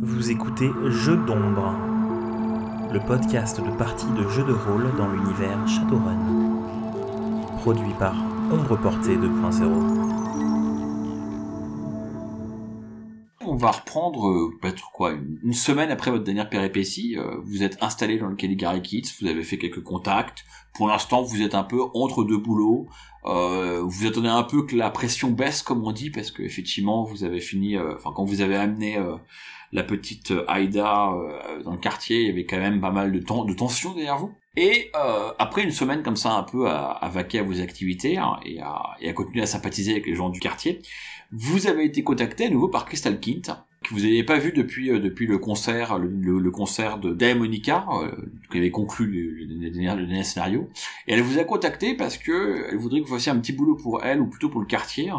Vous écoutez Jeux d'ombre, le podcast de parties de jeux de rôle dans l'univers Shadowrun. Produit par Ombre Portée 2.0. va reprendre euh, peut-être quoi une, semaine après votre dernière péripétie. euh, vous êtes installé dans le Caligari Kids, vous avez fait quelques contacts. Pour l'instant, vous êtes un peu entre deux boulots. Euh, vous attendez un peu que la pression baisse, comme on dit, parce que effectivement, vous avez fini. Enfin, quand vous avez amené la petite Aïda dans le quartier, il y avait quand même pas mal de tension derrière vous. Et euh, après une semaine comme ça, un peu à, vaquer à vos activités hein, et, à, continuer à sympathiser avec les gens du quartier, vous avez été contacté à nouveau par Crystal Kint, que vous n'aviez pas vu depuis euh, depuis le concert le, concert de Daemonica, euh, qui avait conclu le, dernier, scénario. Et elle vous a contacté parce que elle voudrait que vous fassiez un petit boulot pour elle ou plutôt pour le quartier,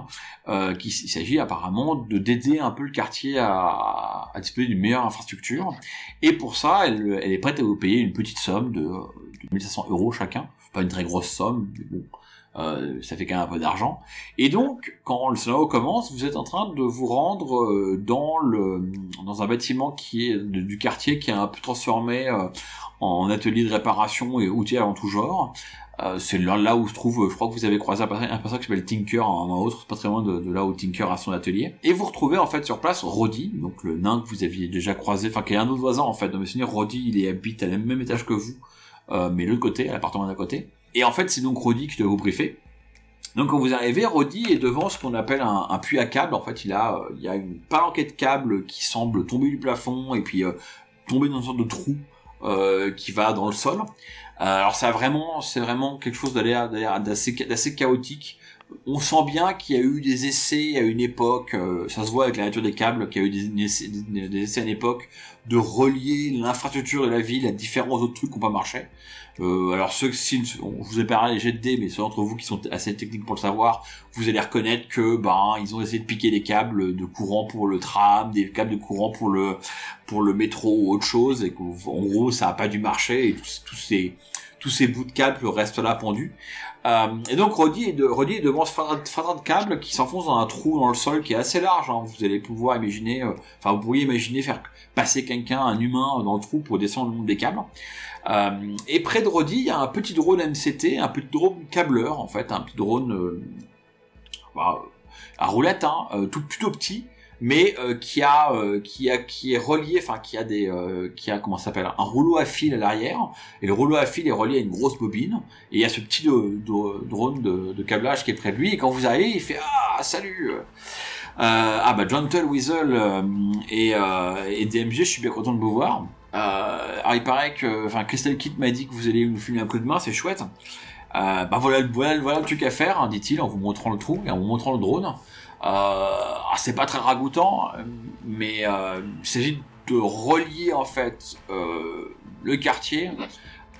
euh, s'agit apparemment de d'aider un peu le quartier à, disposer d'une meilleure infrastructure. Et pour ça, elle, est prête à vous payer une petite somme de 1500 euros chacun. Pas une très grosse somme, mais bon, euh, ça fait quand même un peu d'argent. Et donc, quand le scénario commence, vous êtes en train de vous rendre euh, dans le dans un bâtiment qui est du quartier qui est un peu transformé euh, en atelier de réparation et outillage en tout genre. C'est là, où se trouve, je crois que vous avez croisé un personnage un qui s'appelle Tinker un moment ou autre, pas très loin de, là où Tinker a son atelier. Et vous retrouvez en fait sur place Roddy, donc le nain que vous aviez déjà croisé, enfin qui est un autre voisin en fait. Dans mes souvenirs, Roddy il habite à le même étage que vous, euh, mais l'autre côté, l'appartement d'à côté. Et en fait, c'est donc Roddy qui doit vous briefer. Donc quand vous arrivez, Roddy est devant ce qu'on appelle un, puits à câble. En fait, il a, euh, il y a une palanquée de câbles qui semble tomber du plafond et puis euh, tomber dans une sorte de trou qui va dans le sol. Alors ça vraiment, c'est vraiment quelque chose d'assez chaotique. On sent bien qu'il y a eu des essais à une époque, euh, ça se voit avec la nature des câbles, qu'il y a eu des, essais, à une époque de relier l'infrastructure de la ville à différents autres trucs qui n'ont pas marché. Euh, alors ceux si on- vous ai parlé des jets de dés, mais ceux d'entre vous qui sont assez techniques pour le savoir, vous allez reconnaître que ben ils ont essayé de piquer des câbles de courant pour le tram, des câbles de courant pour le pour le métro ou autre chose, et qu'en gros ça a pas dû marcher et ces tous ces bouts de câbles restent là pendus. Euh, et donc Roddy est, de, est devant ce fadrin de câbles qui s'enfonce dans un trou dans le sol qui est assez large. hein. Vous allez pouvoir imaginer, euh, enfin vous pourriez imaginer faire passer quelqu'un, un humain, dans le trou pour descendre le long des câbles. Euh, et près de Roddy, il y a un petit drone MCT, un petit drone câbleur en fait, un petit drone euh, bah, à roulette, hein, euh, tout plutôt petit, mais euh, qui a euh, qui a qui est relié, enfin qui a des euh, qui a comment s'appelle un rouleau à fil à l'arrière, et le rouleau à fil est relié à une grosse bobine, et il y a ce petit drone de, câblage qui est près de lui, et quand vous arrivez, il fait ah salut. Ah bah Gentle Weasel et, et DMG, je suis bien content de vous voir. Alors il paraît que, enfin Crystal Kit m'a dit que vous allez nous filer un coup de main, c'est chouette. Bah voilà, le- voilà, voilà le truc à faire, hein, dit-il en vous montrant le trou et en vous montrant le drone. Euh, ah, c'est pas très ragoûtant, mais euh, il s'agit de relier en fait euh, le quartier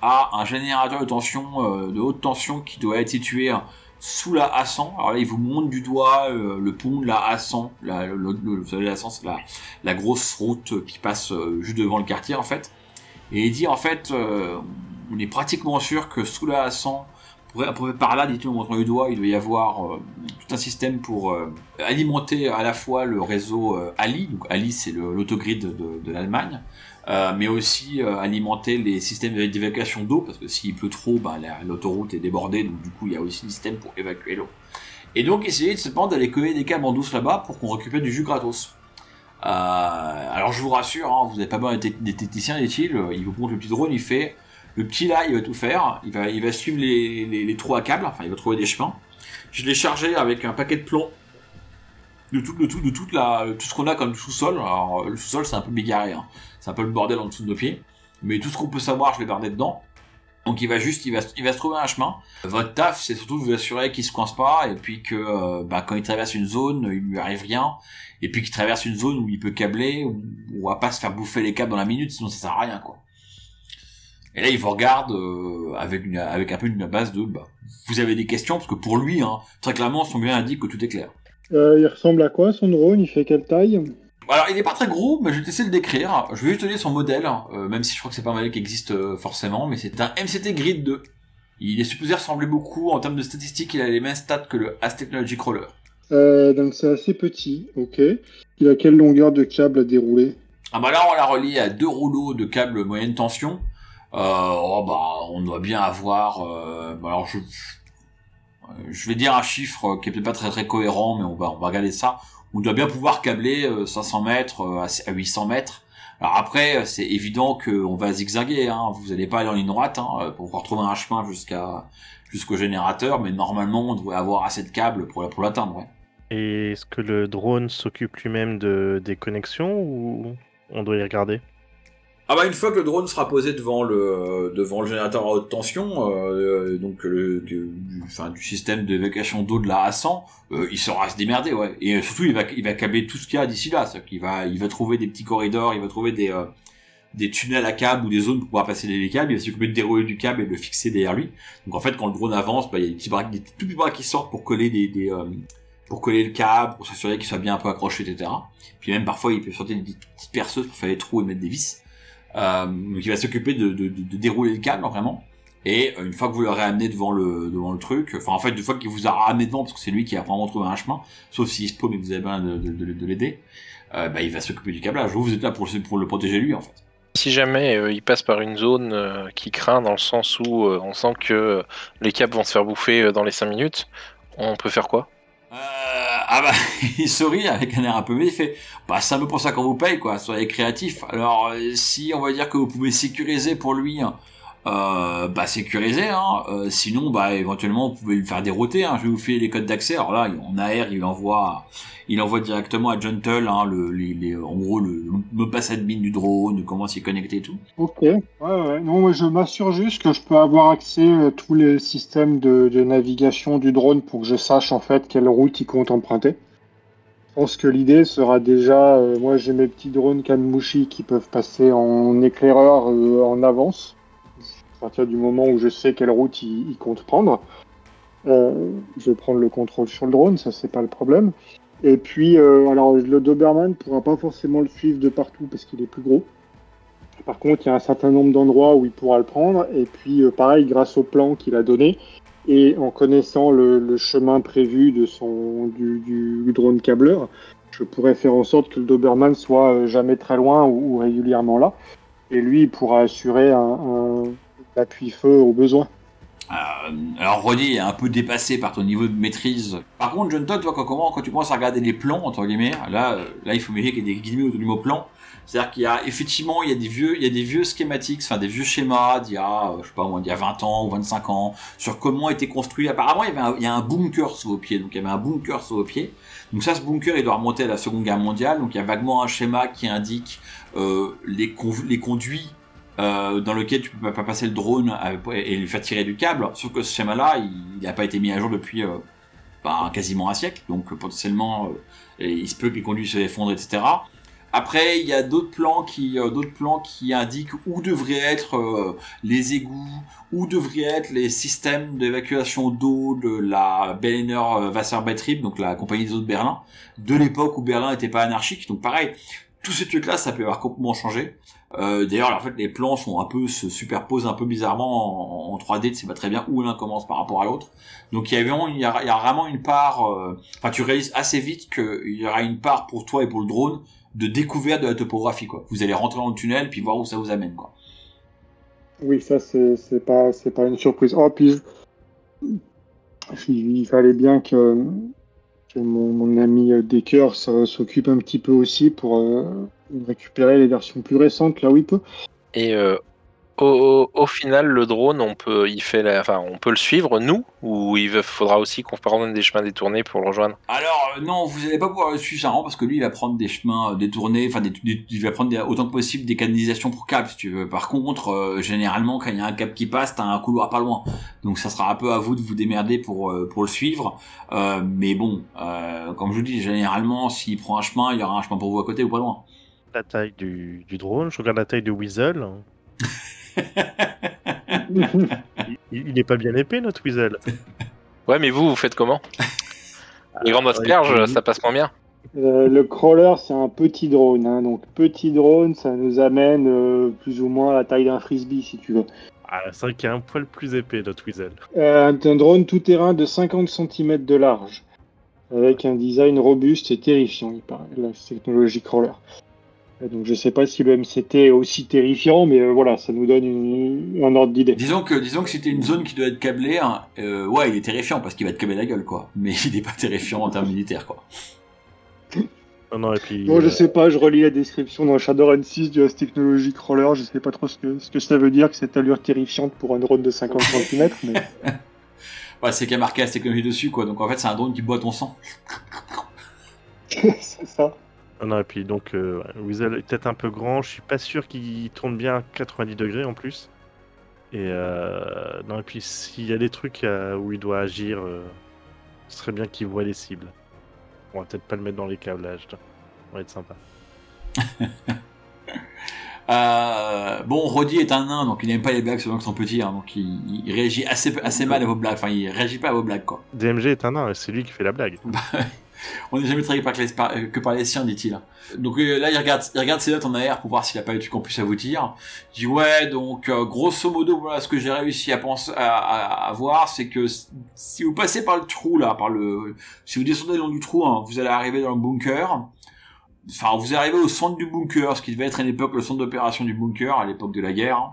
à un générateur de tension, de haute tension qui doit être situé sous la A100. Alors là, il vous montre du doigt le pont de la A100. La, le, le- vous savez, la A100, c'est la, grosse route qui passe juste devant le quartier en fait. Et il dit en fait, on est pratiquement sûr que sous la A100, pour- près par là, dit-il en montrant du doigt, il doit y avoir euh, tout un système pour euh, alimenter à la fois le réseau euh, Ali, donc Ali c'est l'autogrid de, l'Allemagne, mais aussi alimenter les systèmes d'évacuation d'eau, parce que s'il pleut trop, la- l'autoroute est débordée, donc du coup il y a aussi un système pour évacuer l'eau. Et donc essayer de se prendre d'aller coller des câbles en douce là-bas pour qu'on récupère du jus gratos. Alors je vous rassure, hein, vous n'avez pas besoin des techniciens, dit-il, il vous montre le petit drone, il fait, le petit là, il va tout faire, il va, il va suivre les, les, trous à câbles, enfin il va trouver des chemins. Je l'ai chargé avec un paquet de plomb de tout, de tout, de toute la, tout ce qu'on a comme sous-sol. Alors le sous-sol c'est un peu bigarré, hein. c'est un peu le bordel en dessous de nos pieds, mais tout ce qu'on peut savoir, je l'ai gardé dedans. Donc il va juste, il va, il va se trouver un chemin. Votre taf, c'est surtout de vous assurer qu'il se coince pas et puis que euh, bah, quand il traverse une zone, il lui arrive rien. Et puis qu'il traverse une zone où il peut câbler, où où on va pas se faire bouffer les câbles dans la minute, sinon ça sert à rien quoi. Et là il vous regarde euh, avec une, avec un peu une base de bah, vous avez des questions parce que pour lui, hein, très clairement, son bien indique que tout est clair. Euh, il ressemble à quoi son drone? Il fait quelle taille? Alors, il est pas très gros, mais je vais essayer de le décrire. Je vais juste te donner son modèle, euh, même si je crois que c'est pas un modèle qui existe forcément, mais c'est un MCT Grid 2. Il est supposé ressembler beaucoup en termes de statistiques, il a les mêmes stats que le As Technology Crawler. euh, Donc c'est assez petit, ok. Il a quelle longueur de câble à dérouler? Ah bah là, on l'a relié à deux rouleaux de câbles moyenne tension. Euh, oh bah, on doit bien avoir. Euh, bah alors je, vais dire un chiffre qui est peut-être pas très très cohérent, mais on va regarder ça. On doit bien pouvoir câbler 500 mètres à 800 mètres. Alors après, c'est évident qu'on va zigzaguer. Hein. Vous n'allez pas aller en ligne droite hein, pour retrouver un chemin jusqu'au générateur, mais normalement, on devrait avoir assez de câbles pour, l'atteindre. Et est-ce que le drone s'occupe lui-même de, des connexions ou on doit y regarder? Ah bah une fois que le drone sera posé devant le devant le générateur à haute tension, euh, donc le, du, système d'évacuation d'eau de la A100, euh, il saura se démerder, ouais. Et surtout il va il va câbler tout ce qu'il y a d'ici là, va il va trouver des petits corridors, il va trouver des euh, des tunnels à câbles ou des zones pour pouvoir passer les câbles, il va s'occuper de dérouler du câble et de le fixer derrière lui. Donc en fait quand le drone avance, bah, il y a des petits bras, des tout petits bras qui sortent pour coller des, des pour coller le câble, pour s'assurer qu'il soit bien un peu accroché, etc. Puis même parfois il peut sortir des petites perceuses pour faire les trous et mettre des vis. Euh, il va s'occuper de, de, de, dérouler le câble vraiment. Et euh, une fois que vous l'aurez amené devant le devant le truc, enfin en fait une fois qu'il vous a ramené devant parce que c'est lui qui a vraiment trouvé un chemin, sauf s'il se paume et que vous avez besoin de, de, l'aider, euh, bah, il va s'occuper du câblage. Vous, vous êtes là pour, pour le protéger lui en fait. Si jamais euh, il passe par une zone euh, qui craint dans le sens où on sent que les câbles vont se faire bouffer dans les 5 minutes, on peut faire quoi? Ah bah, il sourit avec un air un peu mais il fait, bah c'est un peu pour ça qu'on vous paye quoi, soyez créatif. Alors euh, si on va dire que vous pouvez sécuriser pour lui, euh, bah sécuriser, hein. Euh, sinon bah éventuellement vous pouvez lui faire dérouter. Hein. Je vais vous filer les codes d'accès. Alors là, en AR, il envoie, il envoie directement à Gentle, hein, le, les, en gros le, passe admin du drone, comment s'y connecter et tout. Ok, ouais. Non, je m'assure juste que je peux avoir accès à tous les systèmes de, navigation du drone pour que je sache en fait quelle route il compte emprunter. Je pense que l'idée sera déjà, euh, moi j'ai mes petits drones Kanmushi qui peuvent passer en éclaireur euh, en avance partir du moment où je sais quelle route il, compte prendre, euh, je vais prendre le contrôle sur le drone, ça c'est pas le problème. Et puis, euh, alors le Doberman pourra pas forcément le suivre de partout parce qu'il est plus gros. Par contre, il y a un certain nombre d'endroits où il pourra le prendre. Et puis, euh, pareil, grâce au plan qu'il a donné et en connaissant le, chemin prévu de son du, drone câbleur, je pourrais faire en sorte que le Doberman soit jamais très loin ou, régulièrement là. Et lui, il pourra assurer un l'appui-feu au besoin. Euh, alors Roddy est un peu dépassé par ton niveau de maîtrise. Par contre, John Todd, tu vois, quand, comment, quand tu commences à regarder les plans, entre guillemets, là, euh, là il faut méfier qu'il y ait des guillemets autour du mot plan. C'est-à-dire qu'il y a effectivement, il y a des vieux, il y a des vieux schématiques, enfin des vieux schémas d'il y a, euh, je sais pas moi, d'il y a 20 ans ou 25 ans, sur comment était construit. Apparemment, il y avait un, a un bunker sous vos pieds, donc il y avait un bunker sous vos pieds. Donc ça, ce bunker, il doit remonter à la Seconde Guerre mondiale. Donc il y a vaguement un schéma qui indique les conduits euh, dans lequel tu peux pas passer le drone et lui faire tirer du câble. Sauf que ce schéma-là, il n'a pas été mis à jour depuis euh, bah, quasiment un siècle, donc potentiellement euh, il se peut que les conduits se effondrent, etc. Après, il y a d'autres plans qui, d'autres plans qui indiquent où devraient être les égouts, où devraient être les systèmes d'évacuation d'eau de la Berliner Wasserbetrieb, donc la compagnie des eaux de Berlin, de l'époque où Berlin n'était pas anarchique. Donc pareil, tous ces trucs-là, ça peut avoir complètement changé. Euh, D'ailleurs, en fait, les plans un peu se superposent un peu bizarrement en, 3D. Tu sais pas très bien où l'un commence par rapport à l'autre. Donc il y a vraiment, une part. Euh, enfin, tu réalises assez vite qu'il y aura une part pour toi et pour le drone de découverte de la topographie. Quoi. Vous allez rentrer dans le tunnel puis voir où ça vous amène. Oui, ça c'est pas c'est pas une surprise. Oh puis il fallait bien que mon, ami Decker s'occupe un petit peu aussi pour euh, récupérer les versions plus récentes là où il peut. Et euh, au, final, le drone, on peut, il fait la, enfin, on peut le suivre, nous, ou il faudra aussi qu'on prenne des chemins détournés pour le rejoindre? Alors, euh, non, vous n'allez pas pouvoir le suivre, parce que lui, il va prendre des chemins euh, détournés, enfin, il va prendre autant que possible des canalisations pour câbles, si tu veux. Par contre, généralement, quand il y a un câble qui passe, t'as un couloir pas loin. Donc, ça sera un peu à vous de vous démerder pour, pour le suivre. mais bon, comme je vous dis, généralement, s'il prend un chemin, il y aura un chemin pour vous à côté ou pas loin la taille du, drone, je regarde la taille de Weasel. il, n'est pas bien épais, notre Weasel. Ouais, mais vous, vous faites comment Les grandes asperges, ça passe moins bien euh, le crawler, c'est un petit drone. Hein. donc, petit drone, ça nous amène euh, plus ou moins à la taille d'un frisbee, si tu veux. Ah, c'est vrai qu'il y a un poil plus épais, notre Weasel. Euh, un drone tout-terrain de 50 cm de large, avec un design robuste et terrifiant, il paraît, la technologie crawler. Donc je sais pas si le MCT est aussi terrifiant, mais euh, voilà, ça nous donne une- un ordre d'idée. Disons que, disons que c'était une zone qui doit être câblée, hein, euh, ouais, il est terrifiant parce qu'il va te câbler la gueule, quoi. Mais il est pas terrifiant en termes militaires, quoi. Non, non, et puis. Bon, je euh, sais pas, je relis la description dans Shadowrun 6 du As Technology Crawler, je sais pas trop ce que, ce que ça veut dire que cette allure terrifiante pour un drone de 50 cm, mais Ouais, c'est qu'il y a marqué la technologie dessus, quoi. Donc en fait, c'est un drone qui boit ton sang. c'est ça. Non, non, et puis donc, euh, Weasel est peut-être un peu grand. Je suis pas sûr qu'il tourne bien à 90 degrés en plus. Et euh, non, et puis s'il y a des trucs euh, où il doit agir, euh, ce serait bien qu'il voit les cibles. On va peut-être pas le mettre dans les câblages. Ça va être sympa. Bon, Roddy est un nain, donc il n'aime pas les blagues selon que sont petits, hein, donc il, il réagit assez, assez mal à vos blagues. Enfin, il réagit pas à vos blagues, quoi. DMG est un nain, c'est lui qui fait la blague. On n'est jamais par- euh, que par les siens, dit-il. Donc euh, là, il regarde, il regarde ses notes en AR pour voir s'il a pas eu à vous dire. Il dit ouais, donc euh, grosso modo, voilà ce que j'ai réussi à penser, à, voir, c'est que si vous passez par le trou là, par le, si vous descendez le long du trou, hein, vous allez arriver dans le bunker. Enfin, vous arrivez au centre du bunker, ce qui devait être à l'époque le centre d'opération du bunker à l'époque de la guerre.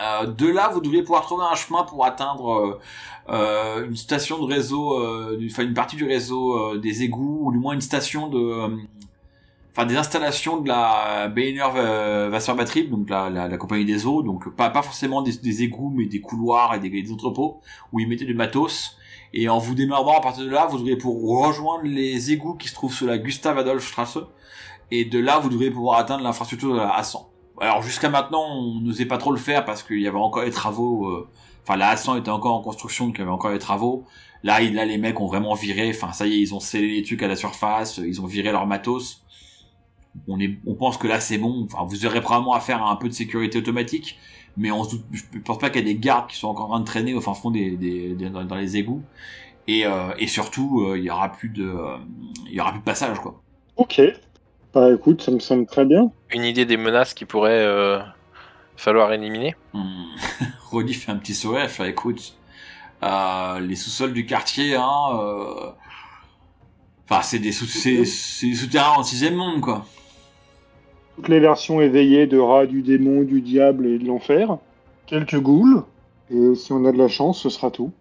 Euh, de là, vous devriez pouvoir trouver un chemin pour atteindre euh, euh, une station de réseau, enfin une partie du réseau des égouts, ou du moins une station de, enfin des installations de la euh, Wasserbetrieb, donc la, compagnie des eaux, donc pas forcément des, égouts, mais des couloirs et des, des entrepôts où ils mettaient du matos. Et en vous démerdant à partir de là, vous devriez pour rejoindre les égouts qui se trouvent sur la Gustav Adolf Strasse. Et de là, vous devriez pouvoir atteindre l'infrastructure de la A100. Alors jusqu'à maintenant, on n'osait pas trop le faire parce qu'il y avait encore les travaux. euh, Enfin, la A100 était encore en construction, donc il y avait encore les travaux. Là, là, les mecs ont vraiment viré. Enfin, ça y est, ils ont scellé les trucs à la surface. Ils ont viré leur matos. On est, on pense que là, c'est bon. Enfin, vous aurez probablement à faire un peu de sécurité automatique, mais on se doute, je pense pas qu'il y a des gardes qui sont encore en train de traîner au fin fond des, dans, les égouts. Et, euh, surtout, euh, il y aura plus de, euh, il y aura plus de passage, quoi. Ok. Bah écoute, ça me semble très bien. Une idée des menaces qu'il pourrait euh, falloir éliminer Hmm. Roddy fait un petit sourire, fait écoute, euh, les sous-sols du quartier, hein, euh... enfin c'est des sous c'est c'est des souterrains en sixième monde quoi. Toutes les versions éveillées de rats, du démon, du diable et de l'enfer. Quelques ghouls. Et si on a de la chance, ce sera tout.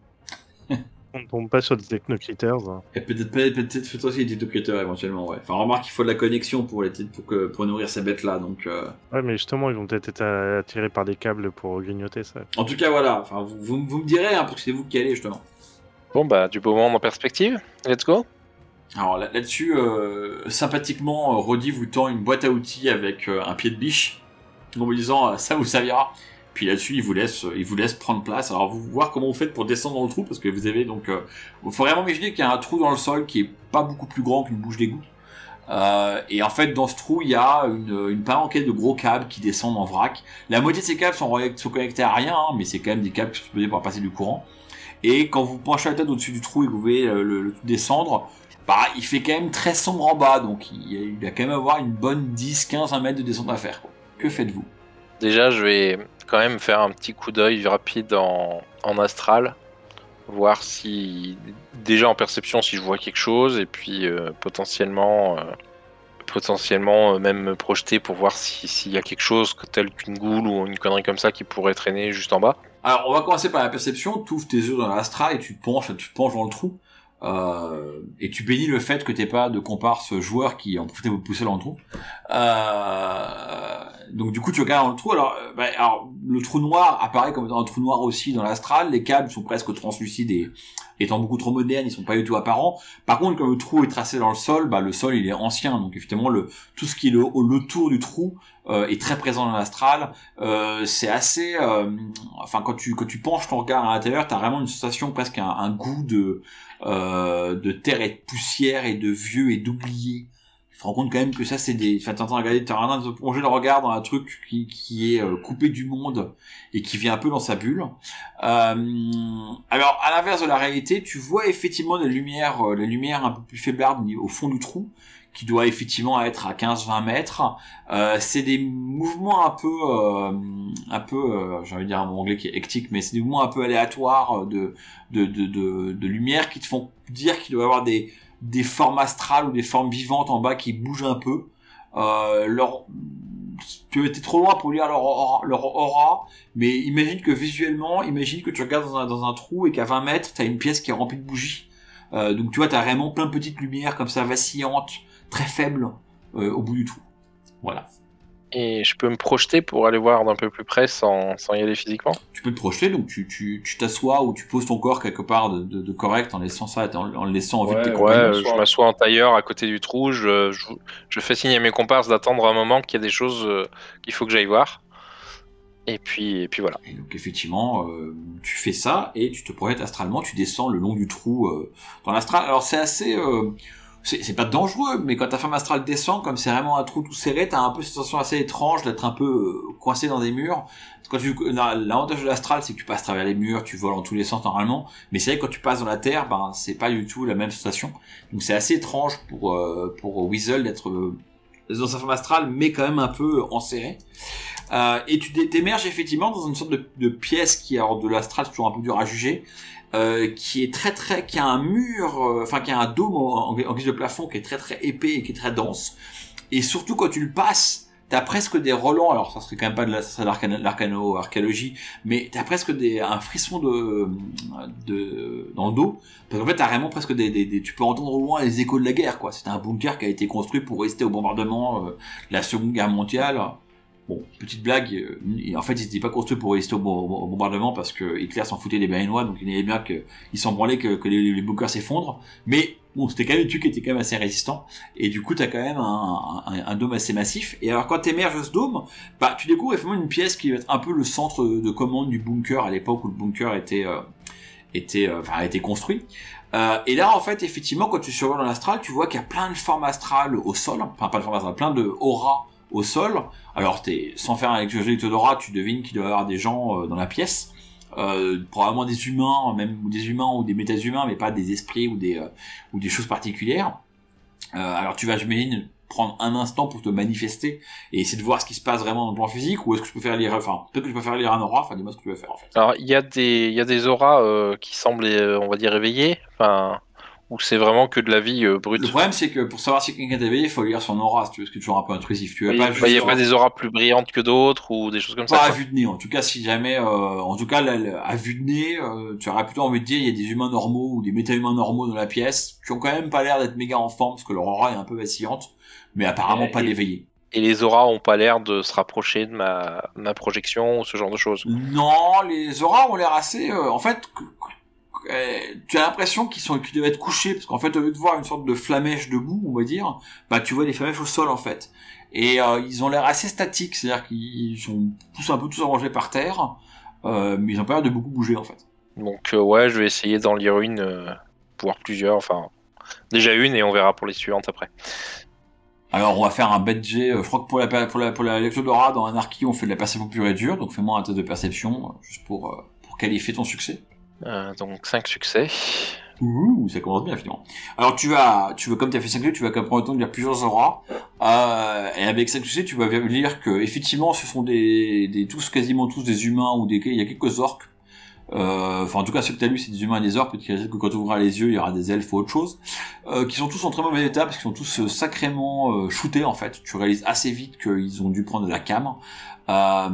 On ne tombe pas sur des technocritters. hein. Et peut-être peut-être peut-être fait aussi des éducateurs éventuellement ouais. Enfin remarque qu'il faut de la connexion pour les pour que pour nourrir ces bêtes là donc. euh, Ouais, mais justement, ils vont peut-être être attirés par des câbles pour grignoter ça. En tout cas voilà, enfin vous, vous, vous me direz hein, parce que c'est vous qui allez justement. Bon, bah, du beau monde en perspective. Let's go. Alors là- là-dessus, euh, sympathiquement, euh, Roddy vous tend une boîte à outils avec euh, un pied de biche, en vous disant euh, ça vous servira. Puis là-dessus, il vous laisse, il vous laisse prendre place. Alors vous voir comment vous faites pour descendre dans le trou, parce que vous avez donc, euh, faut vraiment imaginer qu'il y a un trou dans le sol qui est pas beaucoup plus grand qu'une bouche d'égout. Euh, et en fait, dans ce trou, il y a une, une de gros câbles qui descendent en vrac. La moitié de ces câbles sont, connectés à rien, hein, mais c'est quand même des câbles qui sont pour passer du courant. Et quand vous penchez la tête au-dessus du trou et que vous voyez euh, le, le descendre, bah, il fait quand même très sombre en bas, donc il, va quand même avoir une bonne 10, 15, 1 mètre de descente à faire. Que faites-vous? Déjà, je vais quand même faire un petit coup d'œil rapide en, en astral, voir si déjà en perception si je vois quelque chose, et puis euh, potentiellement, euh, potentiellement euh, même me projeter pour voir si- s'il y a quelque chose tel qu'une goule ou une connerie comme ça qui pourrait traîner juste en bas. Alors, on va commencer par la perception. Tu ouvres tes yeux dans l'astral et tu penches, tu penches dans le trou. Euh, et tu bénis le fait que t'aies pas de comparse joueur qui en profitait pour pousser dans le trou. Euh, donc du coup tu regardes dans le trou. Alors, euh, bah, alors le trou noir apparaît comme un trou noir aussi dans l'astral. Les câbles sont presque translucides et étant beaucoup trop modernes, ils sont pas du tout apparents. Par contre, comme le trou est tracé dans le sol, bah le sol il est ancien, donc effectivement le tout ce qui est le, le tour du trou euh, est très présent dans l'astral. Euh, c'est assez, euh, enfin quand tu quand tu penches ton regard à l'intérieur, t'as vraiment une sensation presque un, un goût de euh, de terre et de poussière et de vieux et d'oublié. Tu te rends compte quand même que ça c'est des, enfin t'es en train de regarder, t'es en de plonger le regard dans un truc qui qui est euh, coupé du monde et qui vit un peu dans sa bulle. Euh, alors à l'inverse de la réalité, tu vois effectivement des lumières, euh, les lumières un peu plus faiblardes au fond du trou qui doit effectivement être à 15-20 mètres. Euh, c'est des mouvements un peu, euh, un peu, euh, j'ai envie de dire un mot anglais qui est hectique, mais c'est des mouvements un peu aléatoires de, de, de, de, lumière qui te font dire qu'il doit y avoir des, des formes astrales ou des formes vivantes en bas qui bougent un peu. Euh, leur tu étais trop loin pour lire leur aura, mais imagine que visuellement, imagine que tu regardes dans un, dans un trou et qu'à 20 mètres, t'as une pièce qui est remplie de bougies. Donc tu vois, t'as vraiment plein de petites lumières comme ça, vacillantes, très faibles, euh, au bout du trou. Voilà. Et je peux me projeter pour aller voir d'un peu plus près sans, sans y aller physiquement? Tu peux te projeter, donc tu tu tu t'assois ou tu poses ton corps quelque part de, de, de correct en laissant ça, en, en le laissant en vue de tes Ouais, compagnons. je m'assois en tailleur à côté du trou, je, je, je fais signe à mes comparses d'attendre un moment qu'il y a des choses euh, qu'il faut que j'aille voir. Et puis, et puis voilà. Et donc effectivement, euh, tu fais ça et tu te projettes astralement, tu descends le long du trou euh, dans l'astral. Alors c'est assez, euh, c'est pas dangereux, mais quand ta femme astrale descend, comme c'est vraiment un trou tout serré, t'as un peu cette sensation assez étrange d'être un peu euh, coincé dans des murs. Quand tu, l'avantage de l'astral, c'est que tu passes à travers les murs, tu voles en tous les sens normalement, mais c'est vrai que quand tu passes dans la terre, ben c'est pas du tout la même sensation. Donc c'est assez étrange pour euh, Weasel d'être euh, dans sa forme astrale, mais quand même un peu enserré. Et tu t'é- t'émerges effectivement dans une sorte de, de pièce qui, alors de l'astral, c'est toujours un peu dur à juger, euh, qui est très très, qui a un mur, euh, qui a un dôme en, guise de plafond qui est très très épais et qui est très dense. Et surtout quand tu le passes, t'as presque des relents, alors ça serait quand même pas de l'arcano- archéologie, mais t'as presque des, un frisson de, de, dans le dos, parce qu'en fait t'as vraiment presque des, des, des- tu peux entendre au loin les échos de la guerre, quoi. C'est un bunker qui a été construit pour résister au bombardement euh, de la Seconde Guerre mondiale. Bon, petite blague, euh, en fait, ils n'étaient pas construits pour résister au, bo- au bombardement parce que Hitler s'en foutait des Berlinois, donc il aimait bien qu'ils s'en branlaient que, les, bunkers s'effondrent. Mais bon, c'était quand même une truc qui était quand même assez résistant. Et du coup, t'as quand même un dôme assez massif. Et alors, quand t'émerges de ce dôme, bah, tu découvres effectivement une pièce qui va être un peu le centre de commande du bunker à l'époque où le bunker était, euh, était, euh, enfin, a été construit. Euh, et là, en fait, effectivement, quand tu survoles dans l'astral, tu vois qu'il y a plein de formes astrales au sol, enfin pas de formes astrales, plein de auras au sol. Alors, t'es, sans faire un lecture d'aura, tu devines qu'il doit y avoir des gens euh, dans la pièce. Euh, probablement des humains, même ou des humains ou des méta-humains, mais pas des esprits ou des, euh, ou des choses particulières. Alors tu vas, j'imagine, prendre un instant pour te manifester et essayer de voir ce qui se passe vraiment dans le plan physique, ou est-ce que je peux faire lire, enfin, peut-être que je peux faire lire un aura, enfin, dis-moi ce que tu veux faire, en fait. Alors, il y a des, y a des auras qui semblent, on va dire, éveillées, enfin, ou c'est vraiment que de la vie euh, brute. Le problème, c'est que pour savoir si quelqu'un est éveillé, il faut lire son aura, si tu veux, ce qui est toujours un peu intrusif. Tu Il pas n'y juste a pas des auras plus brillantes que d'autres ou des choses comme pas ça. à quoi. vue de nez. En tout cas, si jamais, euh, en tout cas, là, à vue de nez, euh, tu aurais plutôt envie de dire, il y a des humains normaux ou des méta-humains normaux dans la pièce, qui ont quand même pas l'air d'être méga en forme, parce que leur aura est un peu vacillante, mais apparemment Et- pas d'éveillé. Et les auras ont pas l'air de se rapprocher de ma, ma projection ou ce genre de choses. Non, les auras ont l'air assez, euh, en fait, que- que- tu as l'impression qu'ils sont, qu'ils doivent être couchés, parce qu'en fait, au lieu de voir une sorte de flamèche debout, on va dire, bah, tu vois des flamèches au sol, en fait. Et euh, ils ont l'air assez statiques, c'est-à-dire qu'ils sont tous un peu tous arrangés par terre, euh, mais ils ont pas l'air de beaucoup bouger, en fait. Donc euh, ouais, je vais essayer d'en lire une, euh, voire plusieurs, enfin déjà une et on verra pour les suivantes après. Alors, on va faire un bête jet. euh, Je crois que pour la, pour la, pour la lecture d'aura, dans Anarchy, on fait de la perception pure et dure. Donc, fais-moi un test de perception, euh, juste pour, euh, pour qualifier ton succès. Euh, donc 5 succès. Ouh, ça commence bien, finalement. Alors, tu vas, tu vas, comme tu as fait 5 succès, tu vas prendre le temps de lire plusieurs auras. Euh, et avec 5 succès, tu vas lire que, effectivement, ce sont tous, quasiment tous des humains ou des, il y a quelques orques. Euh, enfin, en tout cas, ceux que t'as lu, c'est des humains et des orques, peut-être que quand tu ouvriras les yeux, il y aura des elfes ou autre chose. Qui sont tous en très mauvais état parce qu'ils sont tous sacrément shootés en fait. Tu réalises assez vite qu'ils ont dû prendre de la cam. Euh,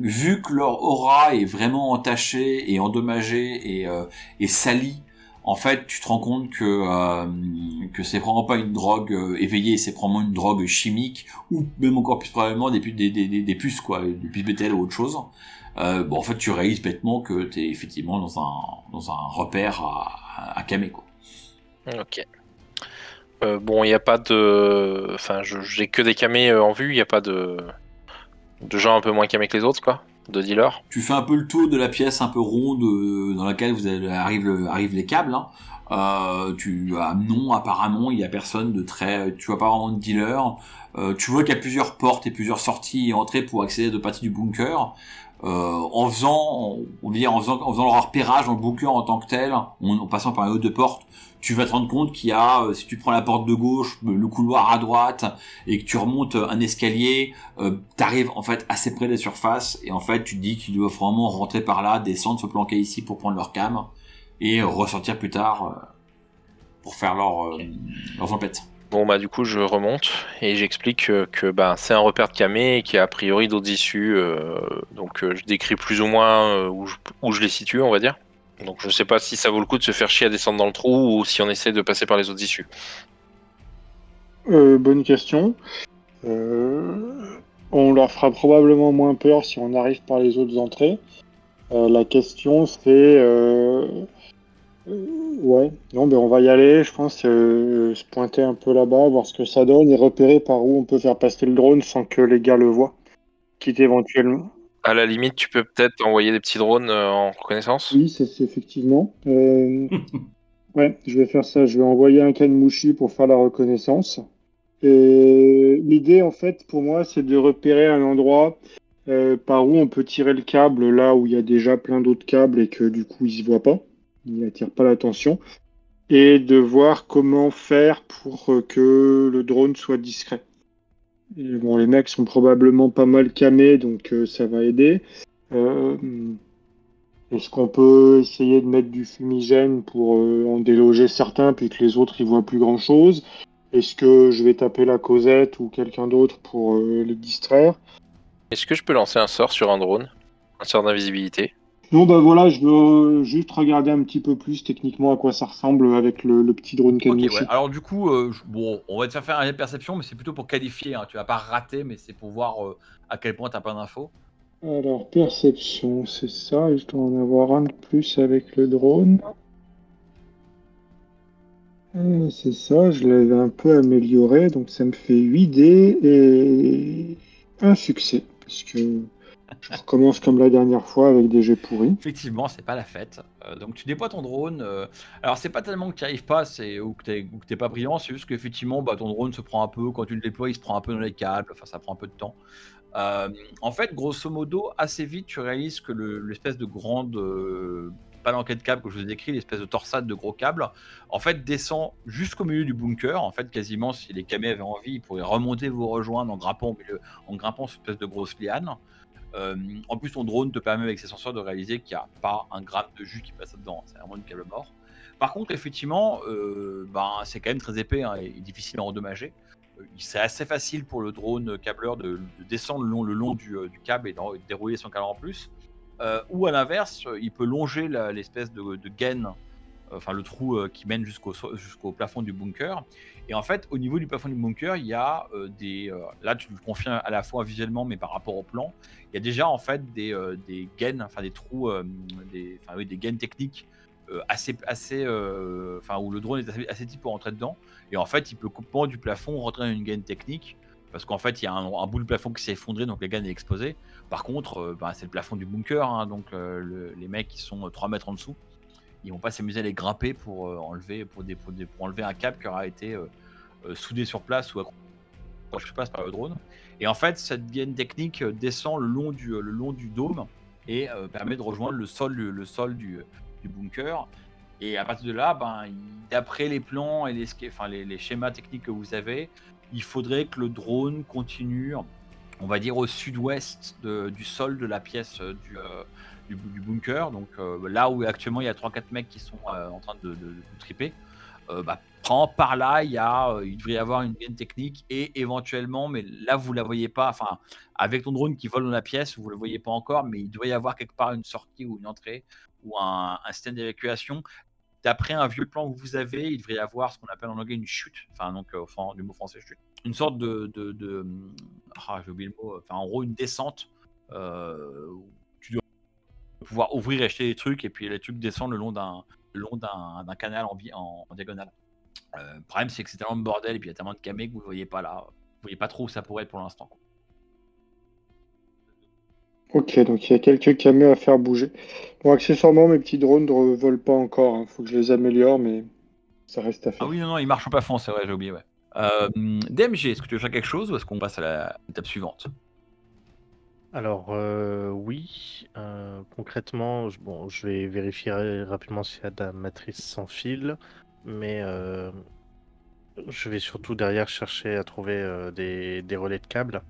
vu que leur aura est vraiment entachée et endommagée et, euh, salie, en fait, tu te rends compte que euh, c'est vraiment pas une drogue éveillée, c'est probablement une drogue chimique ou même encore plus probablement des, pu- des, des, des, puces quoi, des puces bétel ou autre chose. Bon, en fait, tu réalises bêtement que t'es effectivement dans un dans un repère à, à. Ok. Bon, il n'y a pas de... Enfin, j'ai que des camés en vue, il n'y a pas de... de gens un peu moins camés que les autres, quoi. De dealers. tu fais un peu le tour de la pièce un peu ronde euh, dans laquelle vous avez, arrivent, le- arrivent les câbles. Hein. Euh, tu as non apparemment il y a personne de très tu vois pas vraiment de dealer. Euh, tu vois qu'il y a plusieurs portes et plusieurs sorties et entrées pour accéder à deux parties du bunker. Euh, en faisant on va dire en faisant en faisant leur repérage le bunker en tant que tel, en, en passant par les hautes de porte, tu vas te rendre compte qu'il y a euh, si tu prends la porte de gauche, le couloir à droite et que tu remontes un escalier, euh, t'arrives en fait assez près des surfaces et en fait tu te dis qu'ils doivent vraiment rentrer par là, descendre, se planquer ici pour prendre leur cam et euh, ressortir plus tard euh, pour faire leur, euh, leurs emplettes. Bon bah du coup je remonte et j'explique que, bah, c'est un repère de camé et qu'il y a a priori d'autres issues. euh, donc euh, je décris plus ou moins euh, où, je, les situe on va dire. Donc je sais pas si ça vaut le coup de se faire chier à descendre dans le trou ou si on essaie de passer par les autres issues. Euh, bonne question. Euh, on leur fera probablement moins peur si on arrive par les autres entrées. La question c'est... ouais, non, ben on va y aller, je pense, euh, se pointer un peu là-bas, voir ce que ça donne et repérer par où on peut faire passer le drone sans que les gars le voient. Quitte éventuellement. À la limite tu peux peut-être envoyer des petits drones euh, en reconnaissance. Oui, c'est effectivement. Euh, ouais, je vais faire ça. Je vais envoyer un Kanmushi pour faire la reconnaissance. Et l'idée, en fait, pour moi, c'est de repérer un endroit euh, par où on peut tirer le câble, là où il y a déjà plein d'autres câbles et que du coup, il se voit pas. Il n'attire pas l'attention. Et de voir comment faire pour euh, que le drone soit discret. Et bon, les mecs sont probablement pas mal camés, donc euh, ça va aider. Euh, est-ce qu'on peut essayer de mettre du fumigène pour en déloger certains puis que les autres ils voient plus grand chose Est-ce que je vais taper la Cosette ou quelqu'un d'autre pour les distraire? Est-ce que je peux lancer un sort sur un drone? Un sort d'invisibilité? Non, bah voilà, je veux euh, juste regarder un petit peu plus techniquement à quoi ça ressemble avec le, le petit drone Ok, Kanmushi. ouais. Alors du coup, euh, je- bon, on va te faire faire un perception, mais c'est plutôt pour qualifier. Hein. Tu vas pas rater, mais c'est pour voir euh, à quel point t'as pas d'infos. Alors, perception, c'est ça, et je dois en avoir un de plus avec le drone. C'est ça, je l'avais un peu amélioré, donc ça me fait 8 dés et un succès, parce que je recommence comme la dernière fois avec des jets pourris. Effectivement, c'est pas la fête. Euh, donc tu déploies ton drone. euh, alors c'est pas tellement que tu arrives pas, c'est ou que t'es pas brillant, c'est juste qu'effectivement, bah, ton drone se prend un peu quand tu le déploies, il se prend un peu dans les câbles. Enfin, ça prend un peu de temps. Euh, en fait, grosso modo, assez vite, tu réalises que le- l'espèce de grande euh, palanquée de câbles que je vous ai décrit, l'espèce de torsade de gros câbles, en fait, descend jusqu'au milieu du bunker. En fait, quasiment, si les camés avaient envie, ils pourraient remonter vous rejoindre en grimpant en grimpant cette espèce de grosse liane. Euh, en plus, ton drone te permet avec ses senseurs de réaliser qu'il n'y a pas un gramme de jus qui passe dedans. C'est vraiment une câble mort. Par contre, effectivement, euh, ben, c'est quand même très épais hein, et difficile à endommager. Euh, C'est assez facile pour le drone câbleur de, de descendre le long, du, câble et de dérouler son câble en plus. Ou à l'inverse, il peut longer l'espèce de, gaine, enfin le trou euh, qui mène jusqu'au jusqu'au plafond du bunker. Et en fait, au niveau du plafond du bunker, il y a euh, des. euh, là, tu le confirmes à la fois visuellement, mais par rapport au plan, il y a déjà en fait des, des gaines, enfin des trous, des, enfin, oui, des gaines techniques assez, assez, enfin où le drone est assez, assez petit pour rentrer dedans. Et en fait, il peut complètement du plafond rentrer dans une gaine technique parce qu'en fait, il y a un, bout de plafond qui s'est effondré, donc la gaine est exposée. Par contre, bah, c'est le plafond du bunker, hein, donc le- les mecs qui sont 3 mètres en dessous, ils vont pas s'amuser à les grimper pour euh, enlever pour, enlever un câble qui aura été euh, euh, soudé sur place ou accroché place par le drone. Et en fait, cette gaine technique descend le long du, le long du dôme et permet de rejoindre le sol, le, sol du, bunker. Et à partir de là, ben, d'après les plans et les, enfin, les, schémas techniques que vous avez, il faudrait que le drone continue, on va dire, au sud-ouest du sol de la pièce du, du, bunker. Donc euh, là où actuellement il y a 3-4 mecs qui sont euh, en train de, de, triper, euh, bah, prends par là, il, y a, il devrait y avoir une gaine technique et éventuellement, mais là vous la voyez pas, enfin avec ton drone qui vole dans la pièce, vous le voyez pas encore, mais il doit y avoir quelque part une sortie ou une entrée ou un, un système d'évacuation. D'après un vieux plan que vous avez, il devrait y avoir ce qu'on appelle en anglais une chute, enfin donc du mot français chute, une sorte de, ah j'ai oublié le mot, enfin en gros une descente. Pouvoir ouvrir et acheter des trucs et puis les trucs descendent le long d'un le long d'un canal en, en, en diagonale. Euh, le problème c'est que c'est tellement de bordel et puis il y a tellement de camés que vous ne voyez pas là. Vous voyez pas trop où ça pourrait être pour l'instant. Ok, donc il y a quelques camions à faire bouger. Bon, accessoirement, mes petits drones ne volent pas encore. Il faut que je les améliore, mais ça reste à faire. Ah oui, non, non, il marche au plafond, c'est vrai, j'ai oublié, ouais. Euh, DMG, est-ce que tu veux faire quelque chose ou est-ce qu'on passe à la étape suivante? Alors, euh, oui, euh, concrètement, je, bon, je vais vérifier ra- rapidement s'il y a de la matrice sans fil, mais euh, je vais surtout derrière chercher à trouver des, relais de câbles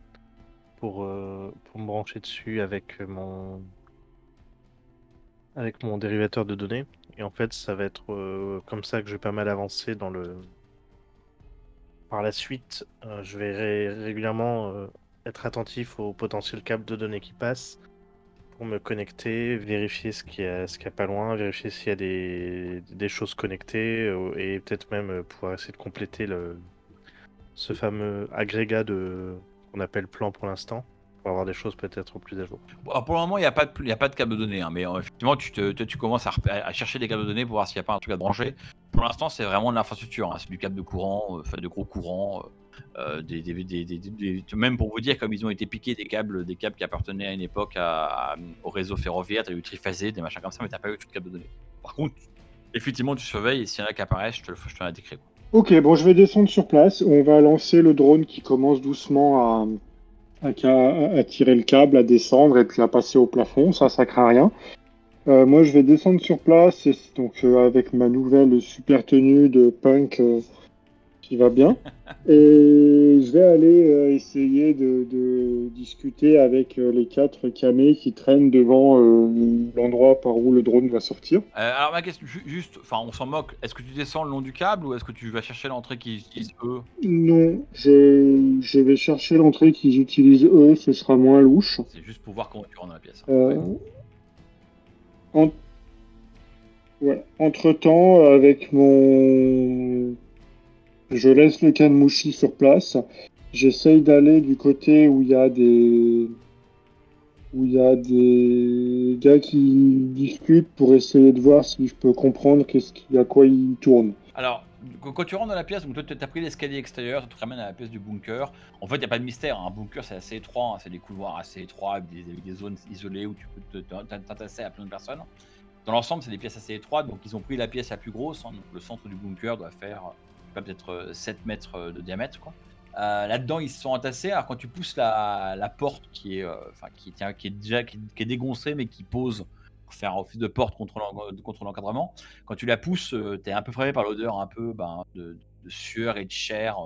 pour, me brancher dessus avec mon, avec mon dérivateur de données. Et en fait, ça va être comme ça que je vais pas mal avancer dans le, Par la suite, je vais ré- régulièrement être attentif aux potentiels câbles de données qui passent pour me connecter, vérifier ce qu'il y a, ce qu'il y a pas loin, vérifier s'il y a des, des choses connectées euh, et peut-être même euh, pouvoir essayer de compléter le, ce fameux agrégat de qu'on appelle plan pour l'instant pour avoir des choses peut-être plus à jour. Pour le moment, il n'y a, pas de- y a pas de câble de données, hein, mais euh, effectivement, tu, te, tu commences à, chercher des câbles de données pour voir s'il n'y a pas un truc à brancher. Pour l'instant, c'est vraiment de l'infrastructure, hein, c'est du câble de courant, de gros courants, des- même pour vous dire, comme ils ont été piqués des câbles, des câbles qui appartenaient à une époque au réseau ferroviaire, tu as eu triphasé, des machins comme ça, mais tu pas eu tout de câble de données. Par contre, effectivement, tu surveilles et s'il y en a qui apparaissent, je te, le- je te la décris. Ok, bon, je vais descendre sur place. On va lancer le drone qui commence doucement à, tirer le câble, à descendre et puis à passer au plafond. Ça, ça craint rien. Euh, moi, je vais descendre sur place et donc euh, avec ma nouvelle super tenue de punk euh, qui va bien. Et je vais aller euh, essayer de, de discuter avec euh, les quatre camés qui traînent devant euh, l'endroit par où le drone va sortir. Euh, alors ma question, ju- juste, enfin on s'en moque, est-ce que tu descends le long du câble ou est-ce que tu vas chercher l'entrée qu'ils utilisent eux? Non, je, je vais chercher l'entrée qu'ils utilisent eux, ce sera moins louche. C'est juste pour voir comment tu rentres dans la pièce. hein. Euh, en- ouais. Entre-temps, avec mon... Je laisse le Kanmushi sur place. J'essaye d'aller du côté où il y a des... où il y a des gars qui discutent pour essayer de voir si je peux comprendre qu'est-ce à quoi ils tournent. Alors, qu- quand tu rentres dans la pièce, donc tu as pris l'escalier extérieur, ça te ramène à la pièce du bunker. En fait, il n'y a pas de mystère, hein. un bunker c'est assez étroit, hein. c'est des couloirs assez étroits avec des, zones isolées où tu peux t'entasser à plein de personnes. Dans l'ensemble, c'est des pièces assez étroites, donc ils ont pris la pièce la plus grosse, hein. donc le centre du bunker doit faire peut-être euh, 7 mètres euh, de diamètre. Quoi. Euh, Là-dedans, ils se sont entassés. Alors, quand tu pousses la, porte qui est, euh, qui, est déjà qui, qui dégoncée, mais qui pose pour faire office de porte contre l'en- contre l'encadrement, quand tu la pousses, tu es un peu frappé par l'odeur un peu ben, de, sueur et de chair.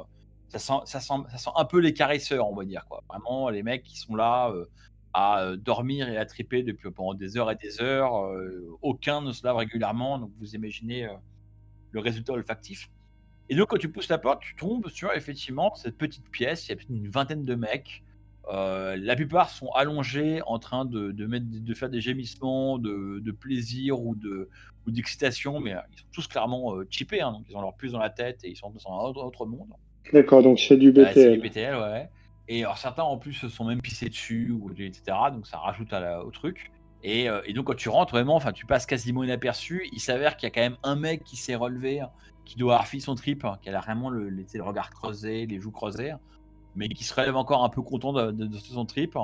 Ça sent, ça, sent, ça sent un peu les caresseurs, on va dire. Quoi. Vraiment, les mecs qui sont là euh, à euh, dormir et à triper depuis pendant des heures et des heures. euh, aucun ne se lave régulièrement, donc vous imaginez euh, le résultat olfactif. Et donc, quand tu pousses la porte, tu tombes sur effectivement cette petite pièce. Il y a une vingtaine de mecs. Euh, la plupart sont allongés en train de, de, mettre, de faire des gémissements de, de plaisir ou de ou d'excitation, mais euh, ils sont tous clairement euh, chippés, hein, donc ils ont leur puce dans la tête et ils sont dans un autre, autre monde. D'accord, donc c'est du Ouais, c'est du BTL. BTL, ouais. Et alors certains en plus se sont même pissés dessus, ou, etc. Donc ça rajoute à la- au truc. Et, euh, et donc quand tu rentres vraiment, enfin tu passes quasiment inaperçu. Il s'avère qu'il y a quand même un mec qui s'est relevé, hein, qui doit avoir fini son trip, hein, qui a vraiment le, le, le regard creusé, les joues creusées, mais qui se relève encore un peu content de, son trip.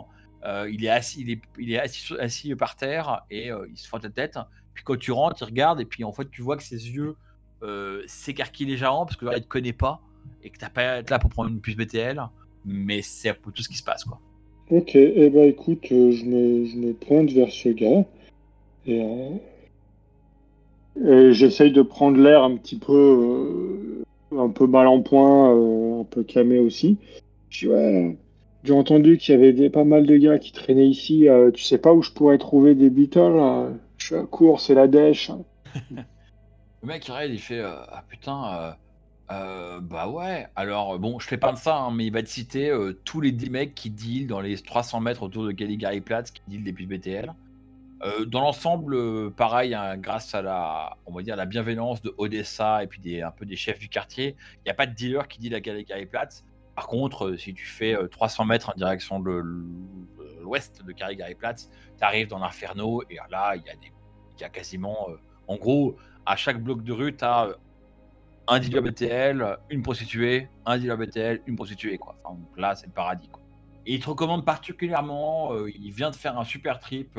Euh, il est assis, il est, il est assis, assis par terre et euh, il se frotte la tête. Puis quand tu rentres, il regarde et puis en fait tu vois que ses yeux euh, s'écarquillent légèrement parce que il te connaît pas et que t'as pas être là pour prendre une puce BTL, mais c'est tout ce qui se passe quoi. Ok, eh ben écoute, euh, je me, je me pointe vers ce gars et, et j'essaye de prendre l'air un petit peu, euh, un peu mal en point, euh, un peu camé aussi. Je dis ouais, j'ai entendu qu'il y avait pas mal de gars qui traînaient ici. euh, tu sais pas où je pourrais trouver des Beatles là Je suis à court, c'est la dèche. Le mec il il fait ah putain bah ouais alors bon je fais pas de ça hein, mais il va te citer tous les 10 mecs qui deal dans les 300 mètres autour de Caligari Platz qui deal des puces BTL. Euh, dans l'ensemble, euh, pareil, hein, grâce à la, on va dire, la bienveillance de Odessa et puis des, un peu des chefs du quartier, il n'y a pas de dealer qui deal à Caligari Platz. Par contre, euh, si tu fais euh, 300 mètres en direction de l'ouest de Caligari Platz, tu arrives dans l'Inferno et là, il y a quasiment, en gros, à chaque bloc de rue, tu as un dealer BTL, une prostituée, un dealer BTL, une prostituée. Quoi. Donc là, c'est le paradis. Et il te recommande particulièrement, il vient de faire un super trip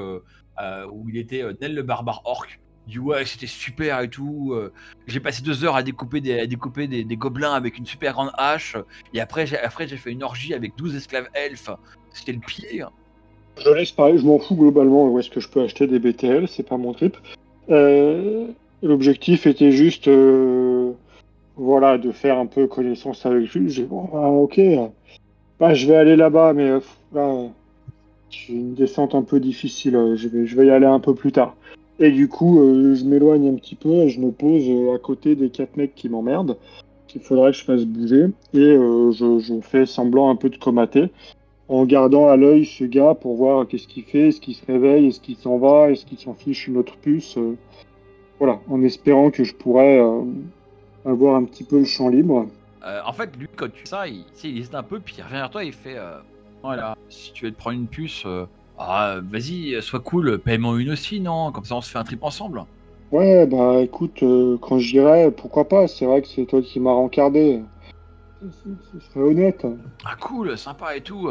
où il était euh, Nel le barbare orc. Il dit ouais, c'était super et tout. euh, j'ai passé deux heures à découper des, à découper des, gobelins avec une super grande hache. Et après, j'ai, après, j'ai fait une orgie avec 12 esclaves elfes. C'était le pire. Je laisse parler, je m'en fous globalement où est-ce que je peux acheter des BTL, c'est pas mon trip. Euh, L'objectif était juste euh, voilà, de faire un peu connaissance avec lui. J'ai dit, bah, ok, bah, je vais aller là-bas, mais euh, là, c'est une descente un peu difficile. euh, Je vais, je vais y aller un peu plus tard. Et du coup, euh, je m'éloigne un petit peu et je me pose euh, à côté des quatre mecs qui m'emmerdent. qu'il faudrait que je fasse bouger. Et je, fais semblant un peu de comater en gardant à l'œil ce gars pour voir qu'est-ce qu'il fait, est-ce qu'il se réveille, est-ce qu'il s'en va, est-ce qu'il s'en fiche une autre puce. voilà, en espérant que je pourrais avoir un petit peu le champ libre. En fait, lui, quand tu ça, il, il hésite un peu, puis il revient vers toi et il fait Voilà, si tu veux te prendre une puce, euh, ah, vas-y, sois cool, paye-moi une aussi, non? Comme ça, on se fait un trip ensemble. Ouais, bah écoute, euh, quand j'irai, pourquoi pas, c'est vrai que c'est toi qui m'as rencardé. Ce serait honnête. Ah, cool, sympa et tout.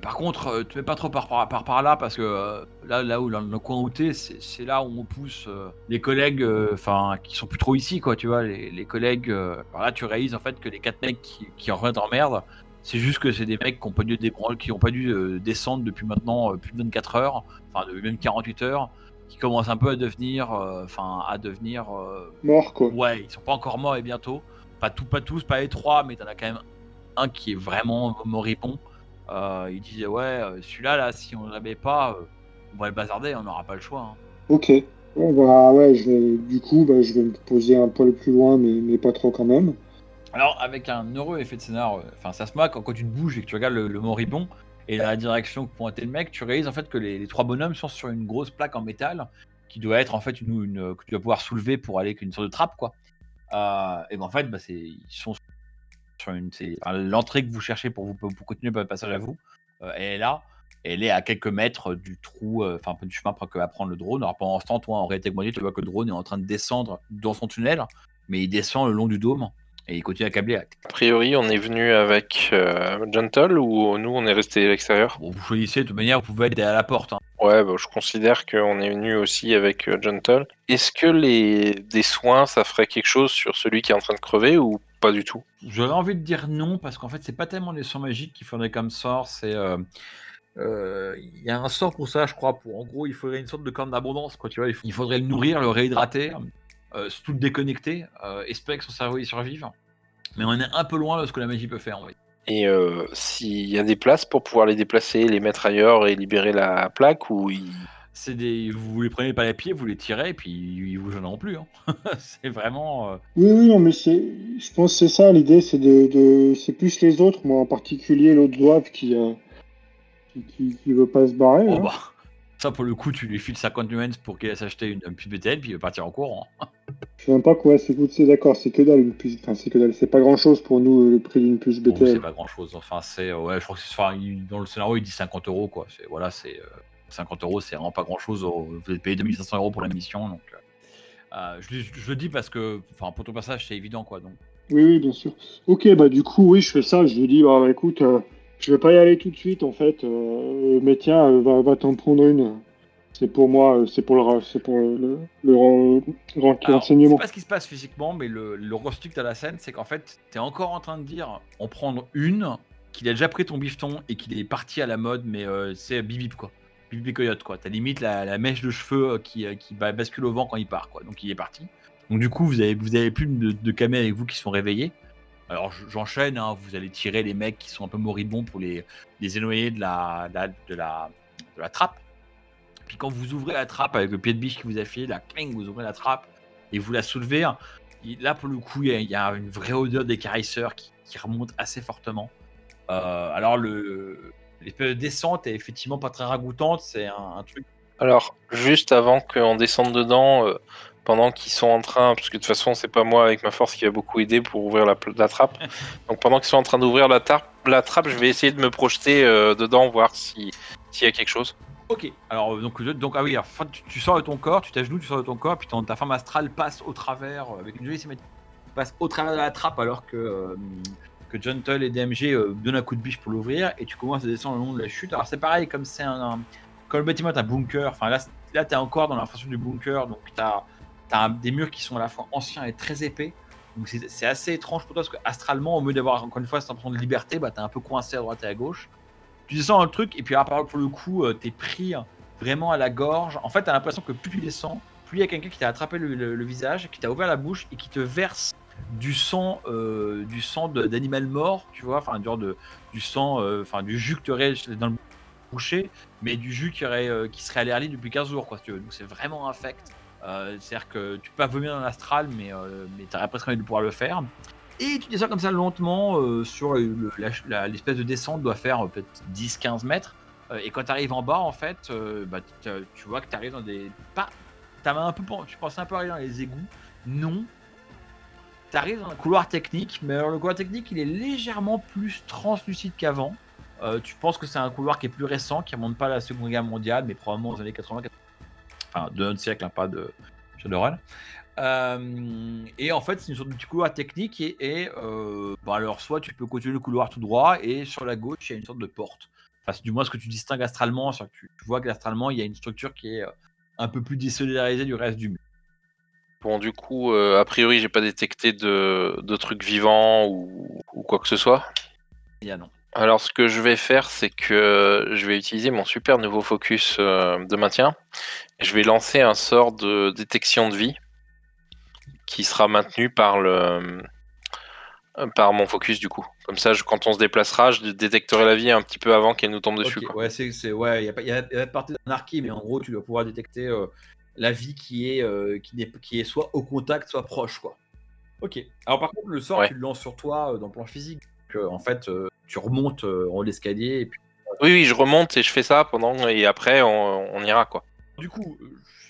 Par contre, euh, te mets pas trop par, par, par, par là, parce que euh, là, là où, dans le coin où t'es, c'est là où on pousse euh, les collègues, euh, enfin, qui sont plus trop ici, quoi, tu vois, les, les collègues. par là, tu réalises en fait que les quatre mecs qui, qui en reviennent en merde, c'est juste que c'est des mecs qui ont pas dû, débran- qui ont pas dû euh, descendre depuis maintenant euh, plus de 24 heures, enfin, depuis même 48 heures, qui commencent un peu à devenir, euh, enfin, à devenir. euh, Mort, quoi. Ouais, ils sont pas encore morts et bientôt. Pas, tout, pas tous, pas les trois, mais t'en as quand même un qui est vraiment moribond. Il disait ouais, celui-là là, si on l'avait pas, on va le bazarder, on n'aura pas le choix. hein. Ok. Bon, bah ouais, je vais, du coup, bah, je vais me poser un poil plus loin, mais, mais pas trop quand même. Alors avec un heureux effet de scénar, euh, enfin ça se moque quand, tu te bouges et que tu regardes le, le moribond et la direction que pointait le mec, tu réalises en fait que les, trois bonhommes sont sur une grosse plaque en métal qui doit être en fait une, que tu vas pouvoir soulever pour aller avec une sorte de trappe quoi. Euh, et ben en fait, bah, c'est ils sont sur une l'entrée que vous cherchez pour vous pour continuer votre passage à vous. euh, elle est là. Elle est à quelques mètres du trou, euh, enfin peu du chemin que va prendre le drone. Alors pendant ce temps, toi en réalité tu vois que le drone est en train de descendre dans son tunnel, mais il descend le long du dôme et il continue à câbler. A priori, on est venu avec euh, Gentle ou nous, on est resté à l'extérieur? Bon, vous choisissez, de toute manière, vous pouvez être à la porte. hein. Ouais, bah, je considère qu'on est venu aussi avec euh, Gentle. Est-ce que les des soins, ça ferait quelque chose sur celui qui est en train de crever ou pas du tout? J'aurais envie de dire non, parce qu'en fait, c'est pas tellement des sorts magiques qu'il faudrait comme sort, c'est. euh, euh, Il y a un sort pour ça, je crois. Pour, en gros, il faudrait une sorte de corne d'abondance, quoi. Tu vois, il, faut- il faudrait le nourrir, le réhydrater, euh, surtout le déconnecter, euh, espérer que son cerveau y survive. Mais on est un peu loin de ce que la magie peut faire, en fait. Et euh, s'il y a des places pour pouvoir les déplacer, les mettre ailleurs et libérer la plaque ou il- C'est des, vous les prenez par les pieds, vous les tirez, et puis ils vous gêneront plus. hein. c'est vraiment. euh, Oui, oui, non, mais c'est, je pense que c'est ça l'idée, c'est de, de, c'est plus les autres, moi en particulier l'autre euh, qui, qui, qui veut pas se barrer. Oh hein. bah, ça pour le coup, tu lui files 50 nuances pour qu'il aille s'acheter une, une puce BTL, puis il va partir en courant. Je sais même pas quoi, c'est d'accord, c'est que dalle une puce, enfin c'est que dalle, c'est pas grand chose pour nous le prix d'une puce Bon, c'est BTL. pas grand chose. Enfin, c'est. Ouais, je crois que c'est. enfin, il- dans le scénario, il dit 50 euros, quoi. C'est, voilà, c'est. euh, 50 euros, c'est vraiment pas grand chose. Vous avez payé 2500 euros pour la mission, donc. euh, euh, je, je- je le dis parce que. Enfin, pour ton passage, c'est évident, quoi. Donc. Oui, oui, bien sûr. Ok, bah du coup, oui, je fais ça, je lui dis, bah, bah, écoute, euh, je vais pas y aller tout de suite en fait, euh, mais tiens, euh, va, va t'en prendre une. C'est pour moi, euh, c'est pour le, c'est pour le, le, ren- Alors, renseignement. c'est pas ce qui se passe physiquement, mais le, le rustic de la scène, c'est qu'en fait, t'es encore en train de dire en prendre une, qu'il a déjà pris ton bifton et qu'il est parti à la mode, mais euh, c'est bibip quoi. Bibip coyote quoi. T'as limite la, la mèche de cheveux qui, qui ba- bascule au vent quand il part quoi. Donc il est parti. Donc du coup, vous avez, vous avez plus de, de camés avec vous qui sont réveillés. Alors je- j'enchaîne, hein, vous allez tirer les mecs qui sont un peu moribonds pour les, les éloigner de la, trappe. Puis quand vous ouvrez la trappe avec le pied de biche qui vous a filé, la cling, vous ouvrez la trappe et vous la soulevez. hein, Là, pour le coup, il y a- une vraie odeur d'écarisseur qui, remonte assez fortement. Euh, alors, le, de descente est effectivement pas très ragoûtante. C'est un, un truc. Alors, juste avant qu'on descende dedans, euh, pendant qu'ils sont en train, parce que de toute façon, c'est pas moi avec ma force qui va beaucoup aider pour ouvrir la, trappe. Donc, pendant qu'ils sont en train d'ouvrir la, trappe, je vais essayer de me projeter euh, dedans, voir si- s'il y a quelque chose. Ok. Alors, euh, donc, donc ah oui, alors, tu, tu sors de ton corps, tu t'agenouilles, tu sors de ton corps, puis ton- ta forme astrale passe au travers, euh, avec une jolie symétrie, passe au travers de la trappe alors que. euh, que Gentle et DMG euh, donnent un coup de biche pour l'ouvrir et tu commences à descendre le long de la chute. Alors c'est pareil, comme c'est un, un- comme le bâtiment est un bunker, enfin là, là tu es encore dans la façon du bunker, donc tu as, des murs qui sont à la fois anciens et très épais. Donc c'est assez étrange pour toi parce que astralement, au lieu d'avoir encore une fois cette impression de liberté, bah, tu es un peu coincé à droite et à gauche. Tu descends le truc et puis à part pour le coup, tu es pris vraiment à la gorge. En fait, tu as l'impression que plus tu descends, plus il y a quelqu'un qui t'a attrapé le, visage, qui t'a ouvert la bouche et qui te verse du sang, euh, du sang d'animal mort, tu vois, enfin, de, du sang, euh, enfin, du jus que tu aurais dans le boucher, mais du jus qui, aurait, euh, qui serait allergique depuis 15 jours, quoi, tu. Donc c'est vraiment infect. Euh, C'est-à-dire que tu peux pas vomir dans l'astral, mais, euh, tu presque envie de pouvoir le faire. Et tu descends comme ça lentement euh, sur l'espèce de descente doit faire peut-être 10-15 mètres. Et quand tu arrives en bas, en fait, bah, tu vois que tu arrives dans des. Pas, t'avais un peu, tu pensais un peu arriver dans les égouts. Non. Tu arrives dans un couloir technique, mais alors le couloir technique, il est légèrement plus translucide qu'avant. Tu penses que c'est un couloir qui est plus récent, qui remonte pas à la Seconde Guerre mondiale, mais probablement aux années 80, enfin de notre siècle, hein, pas de Shadowrun. Euh, et en fait, c'est une sorte de petit couloir technique et, et, euh, bah alors soit tu peux continuer le couloir tout droit et sur la gauche il y a une sorte de porte. Enfin, c'est du moins ce que tu distingues astralement, que tu, tu vois qu'astralement il y a une structure qui est euh, un peu plus désolidarisée du reste du mur. Bon, du coup, euh, a priori, j'ai pas détecté de, de trucs vivants ou, ou quoi que ce soit? Il y a non. Alors, ce que je vais faire, c'est que je vais utiliser mon super nouveau focus euh, de maintien. Je vais lancer un sort de détection de vie qui sera maintenu par le euh, par mon focus du coup. Comme ça, je- quand on se déplacera, je détecterai la vie un petit peu avant qu'elle nous tombe dessus. Ok, quoi. ouais, c'est, ouais, il y a pas, il y a, il y a pas partie d'anarchie, mais en gros, tu dois pouvoir détecter euh, la vie qui est, euh, qui, n'est, qui est soit au contact, soit proche, quoi. Ok. Alors par contre, le sort, Ouais. tu le lances sur toi dans le plan physique. Que, en fait, tu remontes euh, en haut de l'escalier et puis Oui, oui, je remonte et je fais ça pendant et après on, on ira quoi. Du coup, euh,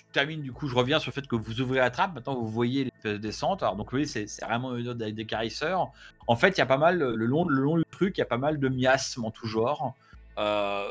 je termine, du coup, je reviens sur le fait que vous ouvrez la trappe. Maintenant, vous voyez l'espèce de descente. Alors, donc, oui, c'est c'est vraiment une carisseurs. En fait, il y a pas mal, le long, le long du truc, il y a pas mal de miasmes en tout genre. Euh,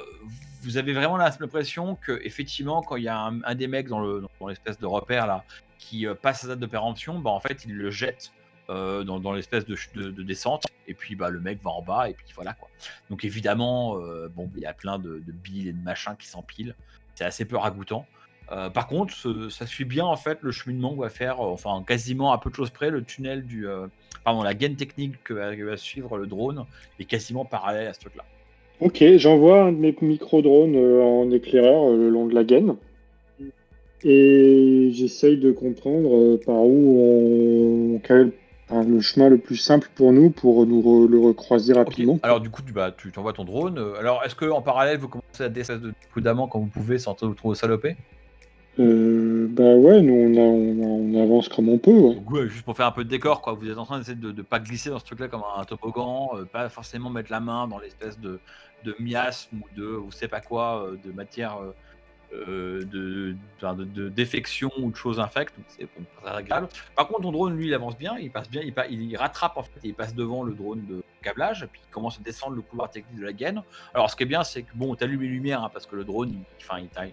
vous avez vraiment l'impression que, effectivement, quand il y a un, un des mecs dans le- dans l'espèce de repère là qui euh, passe sa date de péremption, bah, en fait, il le jette euh, dans, l'espèce de, descente. Et puis, bah, le mec va en bas. Et puis, voilà quoi. Donc, évidemment, euh, bon, il y a plein de, billes et de machins qui s'empilent. C'est assez peu ragoûtant. Euh, par contre, ça suit bien en fait le cheminement qu'on va faire, enfin quasiment à peu de choses près, le tunnel du, pardon, la gaine technique que va, suivre le drone est quasiment parallèle à ce truc-là. Ok, j'envoie un de mes micro-drones en éclaireur le long de la gaine. Et j'essaye de comprendre par où on. quel enfin, le chemin le plus simple pour nous pour nous re- le recroiser rapidement. Alors du coup, tu, bah, tu t'envoies ton drone. Euh, Alors est-ce que en parallèle vous commencez à descendre de prudemment quand vous pouvez sans vous trop saloper? Euh, bah ouais, nous on, a- on, a- on avance comme on peut. ouais. Donc, ouais, juste pour faire un peu de décor, quoi. Vous êtes en train d'essayer de ne pas glisser dans ce truc-là comme un toboggan, euh, pas forcément mettre la main dans l'espèce de, de miasme ou de, ou sais pas quoi, euh, de matière euh, de, enfin, de, de défection ou de choses infectes. Donc c'est bon, pas agréable. Par contre, ton drone, lui, il avance bien, il passe bien, il, pa- il rattrape en fait, il passe devant le drone de câblage, puis il commence à descendre le couloir technique de la gaine. Alors, ce qui est bien, c'est que bon, tu allumes les lumières hein, parce que le drone, il, enfin, il, t'a-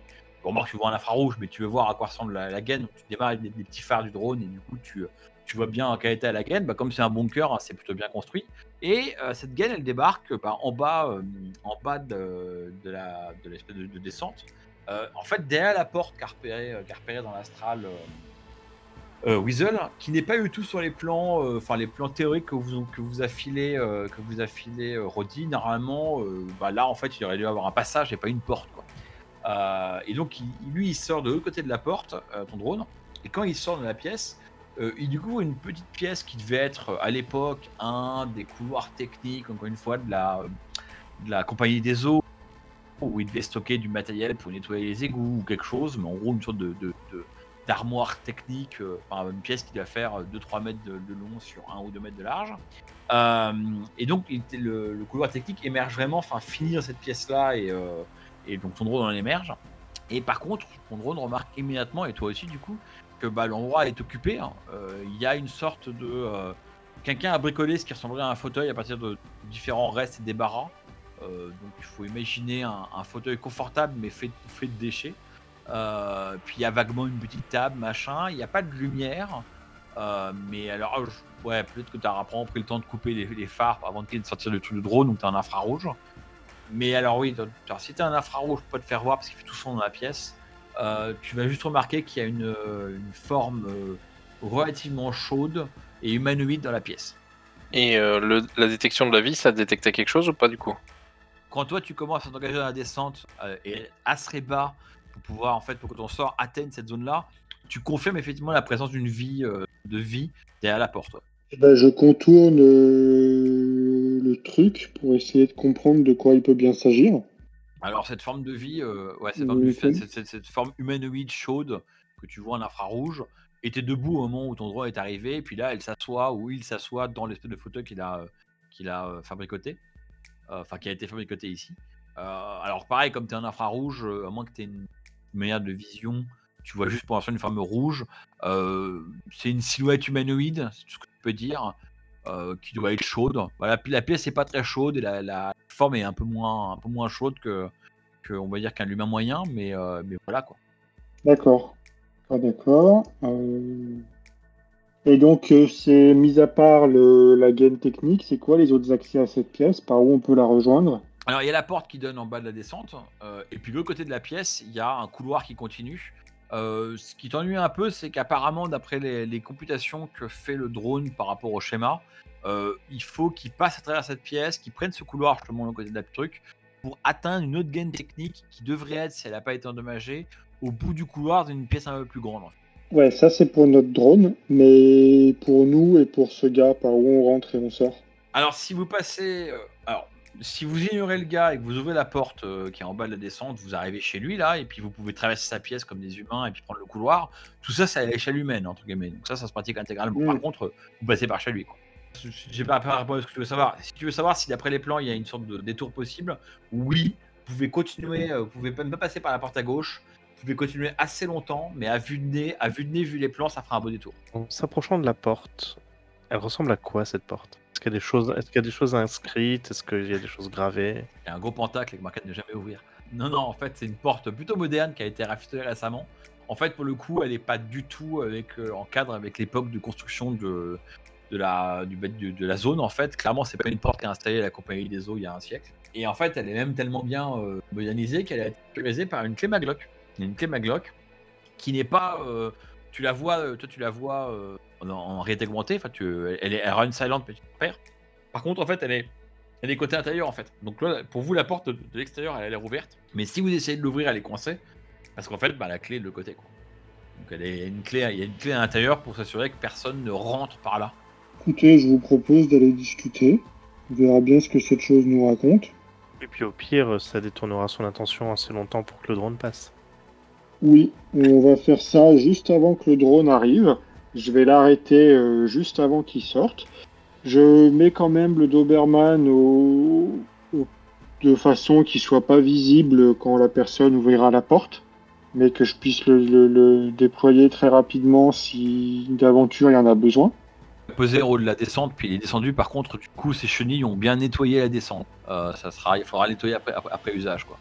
Bon, remarque, tu vois un infrarouge, mais tu veux voir à quoi ressemble la, la gaine. Donc, tu démarres avec des, des petits phares du drone et du coup, tu, tu vois bien en quel état la gaine. Bah, comme c'est un bunker, hein, c'est plutôt bien construit. Et euh, cette gaine, elle débarque bah, en bas, euh, en bas de, de l'espèce de, de descente. Euh, en fait, derrière la porte qu'a repéré, euh, qu'a repéré dans l'astral euh, Weasel, qui n'est pas du tout sur les plans, enfin les plans théoriques que vous que vous a filé, euh, que vous a filé euh, Roddy. Normalement, bah, là, en fait, il aurait dû avoir un passage et pas une porte, quoi. Et donc, lui, il sort de l'autre côté de la porte, ton drone, et quand il sort de la pièce, il découvre une petite pièce qui devait être à l'époque un des couloirs techniques, encore une fois, de la, de la compagnie des eaux, où il devait stocker du matériel pour nettoyer les égouts ou quelque chose, mais en gros, une sorte de. d'armoire technique, euh, enfin une pièce qui doit faire 2-3 mètres de, long sur 1 ou 2 mètres de large. Euh, et donc le, couloir technique émerge vraiment, enfin finit dans cette pièce-là et, euh, donc ton drone en émerge. Et par contre, ton drone remarque immédiatement, et toi aussi du coup, que bah, l'endroit est occupé. hein. Euh, Il y a une sorte de... euh, Quelqu'un a bricolé ce qui ressemblerait à un fauteuil à partir de différents restes et débarras. Euh, donc il faut imaginer un, fauteuil confortable mais fait, de déchets. Euh, puis il y a vaguement une petite table, machin. Il n'y a pas de lumière. Euh, mais alors, je- ouais, peut-être que tu as pris le temps de couper les, les phares avant de sortir le truc de drone, donc tu as un infrarouge. Mais alors, oui, si tu as un infrarouge, pas te faire voir parce qu'il fait tout son dans la pièce. Tu vas juste remarquer qu'il y a une, forme relativement chaude et humanoïde dans la pièce. Et la détection de la vie, ça détectait quelque chose ou pas du coup? Quand toi tu commences à t'engager dans la descente euh, et assez bas pour pouvoir en fait pour que ton sort atteigne cette zone là, tu confirmes effectivement la présence d'une vie euh, de vie derrière la porte. Eh ben, je contourne euh, le truc pour essayer de comprendre de quoi il peut bien s'agir. Alors cette forme de vie, ouais, cette forme, cette, cette- cette forme humanoïde chaude que tu vois en infrarouge était debout au moment où ton drone est arrivé, et puis là, elle s'assoit ou il s'assoit dans l'espèce de fauteuil qu'il a, qu'il a fabricoté, enfin qui a été fabricoté ici. Euh, alors pareil, comme tu es en infrarouge, euh, à moins que tu aies une manière de vision, tu vois juste pour l'instant une forme rouge. Euh, c'est une silhouette humanoïde, c'est tout ce que tu peux dire, euh, qui doit être chaude. Voilà, la pièce n'est pas très chaude et la, forme est un peu moins, un peu moins chaude que, on va dire qu'un humain moyen, mais, euh, voilà quoi. D'accord. D'accord. Euh, Et donc, euh, c'est mis à part le, la gaine technique, c'est quoi les autres accès à cette pièce? Par où on peut la rejoindre? Alors il y a la porte qui donne en bas de la descente, euh, et puis de l'autre côté de la pièce, il y a un couloir qui continue. Euh, ce qui t'ennuie un peu, c'est qu'apparemment, d'après les, computations que fait le drone par rapport au schéma, il faut qu'il passe à travers cette pièce, qu'il prenne ce couloir justement de l'autre côté de la truc, pour atteindre une autre gaine technique qui devrait être, si elle n'a pas été endommagée, au bout du couloir d'une pièce un peu plus grande. en fait. Ouais, ça c'est pour notre drone, mais pour nous et pour ce gars, par où on rentre et on sort Alors, si vous passez. euh, alors, si vous ignorez le gars et que vous ouvrez la porte euh, qui est en bas de la descente, vous arrivez chez lui là, et puis vous pouvez traverser sa pièce comme des humains et puis prendre le couloir. Tout ça, c'est à l'échelle humaine, entre guillemets. Donc, ça, ça se pratique intégralement. Mm. Par contre, euh, vous passez par chez lui. Quoi. J'ai pas pas répondu à ce que tu veux savoir. Si tu veux savoir si d'après les plans, il y a une sorte de détour possible, oui, vous pouvez continuer, vous pouvez même pas passer par la porte à gauche. Pouvez continuer assez longtemps, mais à vue de nez, à vue de nez, vu les plans, ça fera un beau détour. En s'approchant de la porte, elle ressemble à quoi cette porte? Est-ce qu'il y a des choses, est-ce qu'il y a des choses inscrites? Est-ce qu'il y a des choses gravées? Il y a un gros pentacle avec marqué ne jamais ouvrir. Non, non, en fait, c'est une porte plutôt moderne qui a été rafistolée récemment. En fait, pour le coup, elle n'est pas du tout avec, euh, en cadre avec l'époque de construction de, de, la, du, de, de la zone. En fait, clairement, c'est pas une porte qui a installée la Compagnie des Eaux il y a un siècle. Et en fait, elle est même tellement bien euh, modernisée qu'elle a été sécurisée par une clé maglock. Il y a Une clé maglock qui n'est pas. euh, tu la vois, euh, toi, tu la vois euh, en, en réalité augmentée. Enfin, tu, elle, est, elle run silent, petit père. Par contre, en fait, elle est, elle est côté intérieur en fait. Donc là, pour vous, la porte de, de l'extérieur, elle a l'air ouverte. Mais si vous essayez de l'ouvrir, elle est coincée. Parce qu'en fait, bah, la clé est de côté. Quoi. Donc elle est une clé, il y a une clé à l'intérieur pour s'assurer que personne ne rentre par là. Écoutez, je vous propose d'aller discuter. On verra bien ce que cette chose nous raconte. Et puis au pire, ça détournera son attention assez longtemps pour que le drone passe. Oui, on va faire ça juste avant que le drone arrive. Je vais l'arrêter euh, juste avant qu'il sorte. Je mets quand même le Doberman de façon qu'il soit pas visible quand la personne ouvrira la porte, mais que je puisse le, déployer très rapidement si d'aventure il y en a besoin. Posé au haut de la descente, puis il est descendu. Par contre, du coup, ses chenilles ont bien nettoyé la descente. Euh, ça sera, il faudra nettoyer après, après usage. Quoi.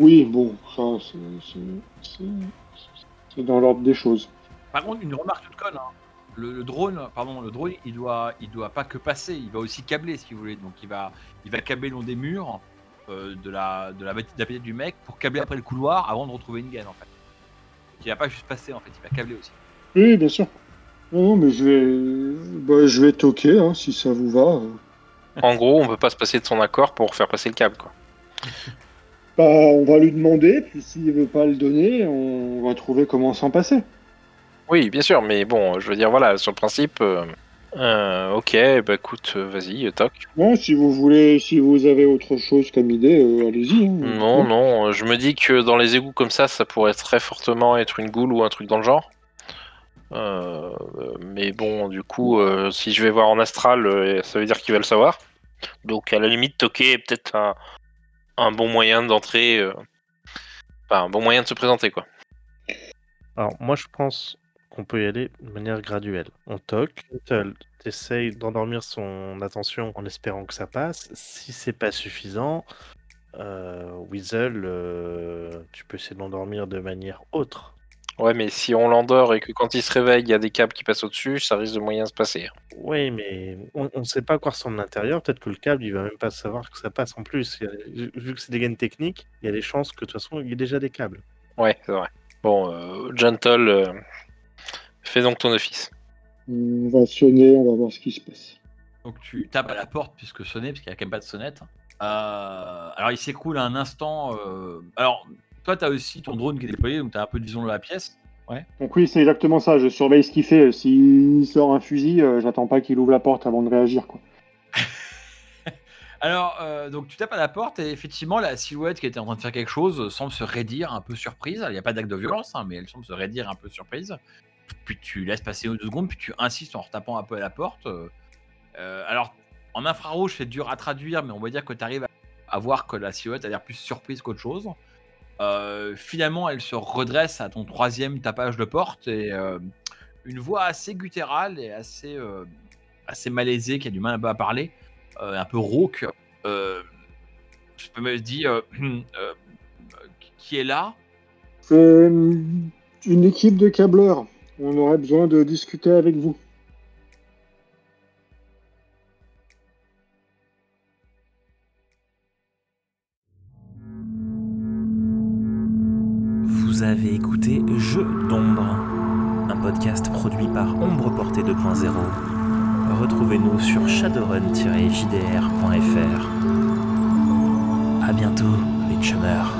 Oui, bon, ça c'est- c'est- c'est c'est dans l'ordre des choses. Par contre, une remarque toute conne. hein. Le, le drone, pardon, le drone, il doit, il doit pas que passer, il va aussi câbler si vous voulez. Donc il va, il va câbler le long des murs euh, de la, de la de la du mec pour câbler après le couloir avant de retrouver une gaine en fait. Donc, il va pas juste passer en fait, il va câbler aussi. Oui, bien sûr. Non, non, mais je vais, bah, je vais toquer hein, si ça vous va. En gros, on peut pas se passer de son accord pour faire passer le câble, quoi. Bah, on va lui demander, puis s'il veut pas le donner, on va trouver comment s'en passer. Oui, bien sûr, mais bon, je veux dire, voilà, sur le principe. euh, euh, ok, bah écoute, vas-y, toc. Bon, si vous voulez, si vous avez autre chose comme idée, euh, allez-y. hein. Non, non, je me dis que dans les égouts comme ça, ça pourrait très fortement être une goule ou un truc dans le genre. Euh, mais bon, du coup, euh, si je vais voir en astral, euh, ça veut dire qu'il va le savoir. Donc, à la limite, toquer est peut-être un, un bon moyen d'entrer. euh, Enfin, un bon moyen de se présenter, quoi. Alors moi je pense qu'on peut y aller de manière graduelle. On toque, tu essayes d'endormir son attention en espérant que ça passe. Si c'est pas suffisant, euh, Weasel, euh, tu peux essayer de l'endormir de manière autre. Ouais, mais si on l'endort et que quand il se réveille, il y a des câbles qui passent au-dessus, ça risque de moyen se passer. Oui, mais on ne sait pas à quoi ressemble l'intérieur. Peut-être que le câble, il va même pas savoir que ça passe en plus. A- vu- que c'est des gaines techniques, il y a des chances que de toute façon, il y ait déjà des câbles. Ouais, c'est vrai. Bon, euh, Gentle, euh, fais donc ton office. On va sonner, on va voir ce qui se passe. Donc tu tapes à la porte puisque sonner, parce qu'il n'y a quand même pas de sonnette. Euh, alors il s'écoule un instant. euh, Alors toi tu as aussi ton drone qui est déployé, donc tu as un peu de vision de la pièce. Donc oui, c'est exactement ça. Je surveille ce qu'il fait. S'il sort un fusil, euh, j'attends pas qu'il ouvre la porte avant de réagir. Quoi. Alors euh, donc tu tapes à la porte et effectivement la silhouette qui était en train de faire quelque chose semble se raidir un peu surprise. Il n'y a pas d'acte de violence, hein, mais elle semble se raidir un peu surprise. puis tu laisses passer deux secondes, puis tu insistes en retapant un peu à la porte. Euh, alors, en infrarouge, c'est dur à traduire, mais on va dire que tu arrives à voir que la silhouette a l'air plus surprise qu'autre chose. Euh, finalement, elle se redresse à ton troisième tapage de porte et euh, une voix assez guttérale et assez, euh, assez malaisée, qui a du mal un peu à parler, euh, un peu rauque, je peux me dire qui est là. C'est une équipe de câbleurs. On aurait besoin de discuter avec vous. Avez écouté Jeux d'ombre, un podcast produit par Ombre Portée 2.0. Retrouvez-nous sur shadowrun-jdr.fr. À bientôt, les chumeurs.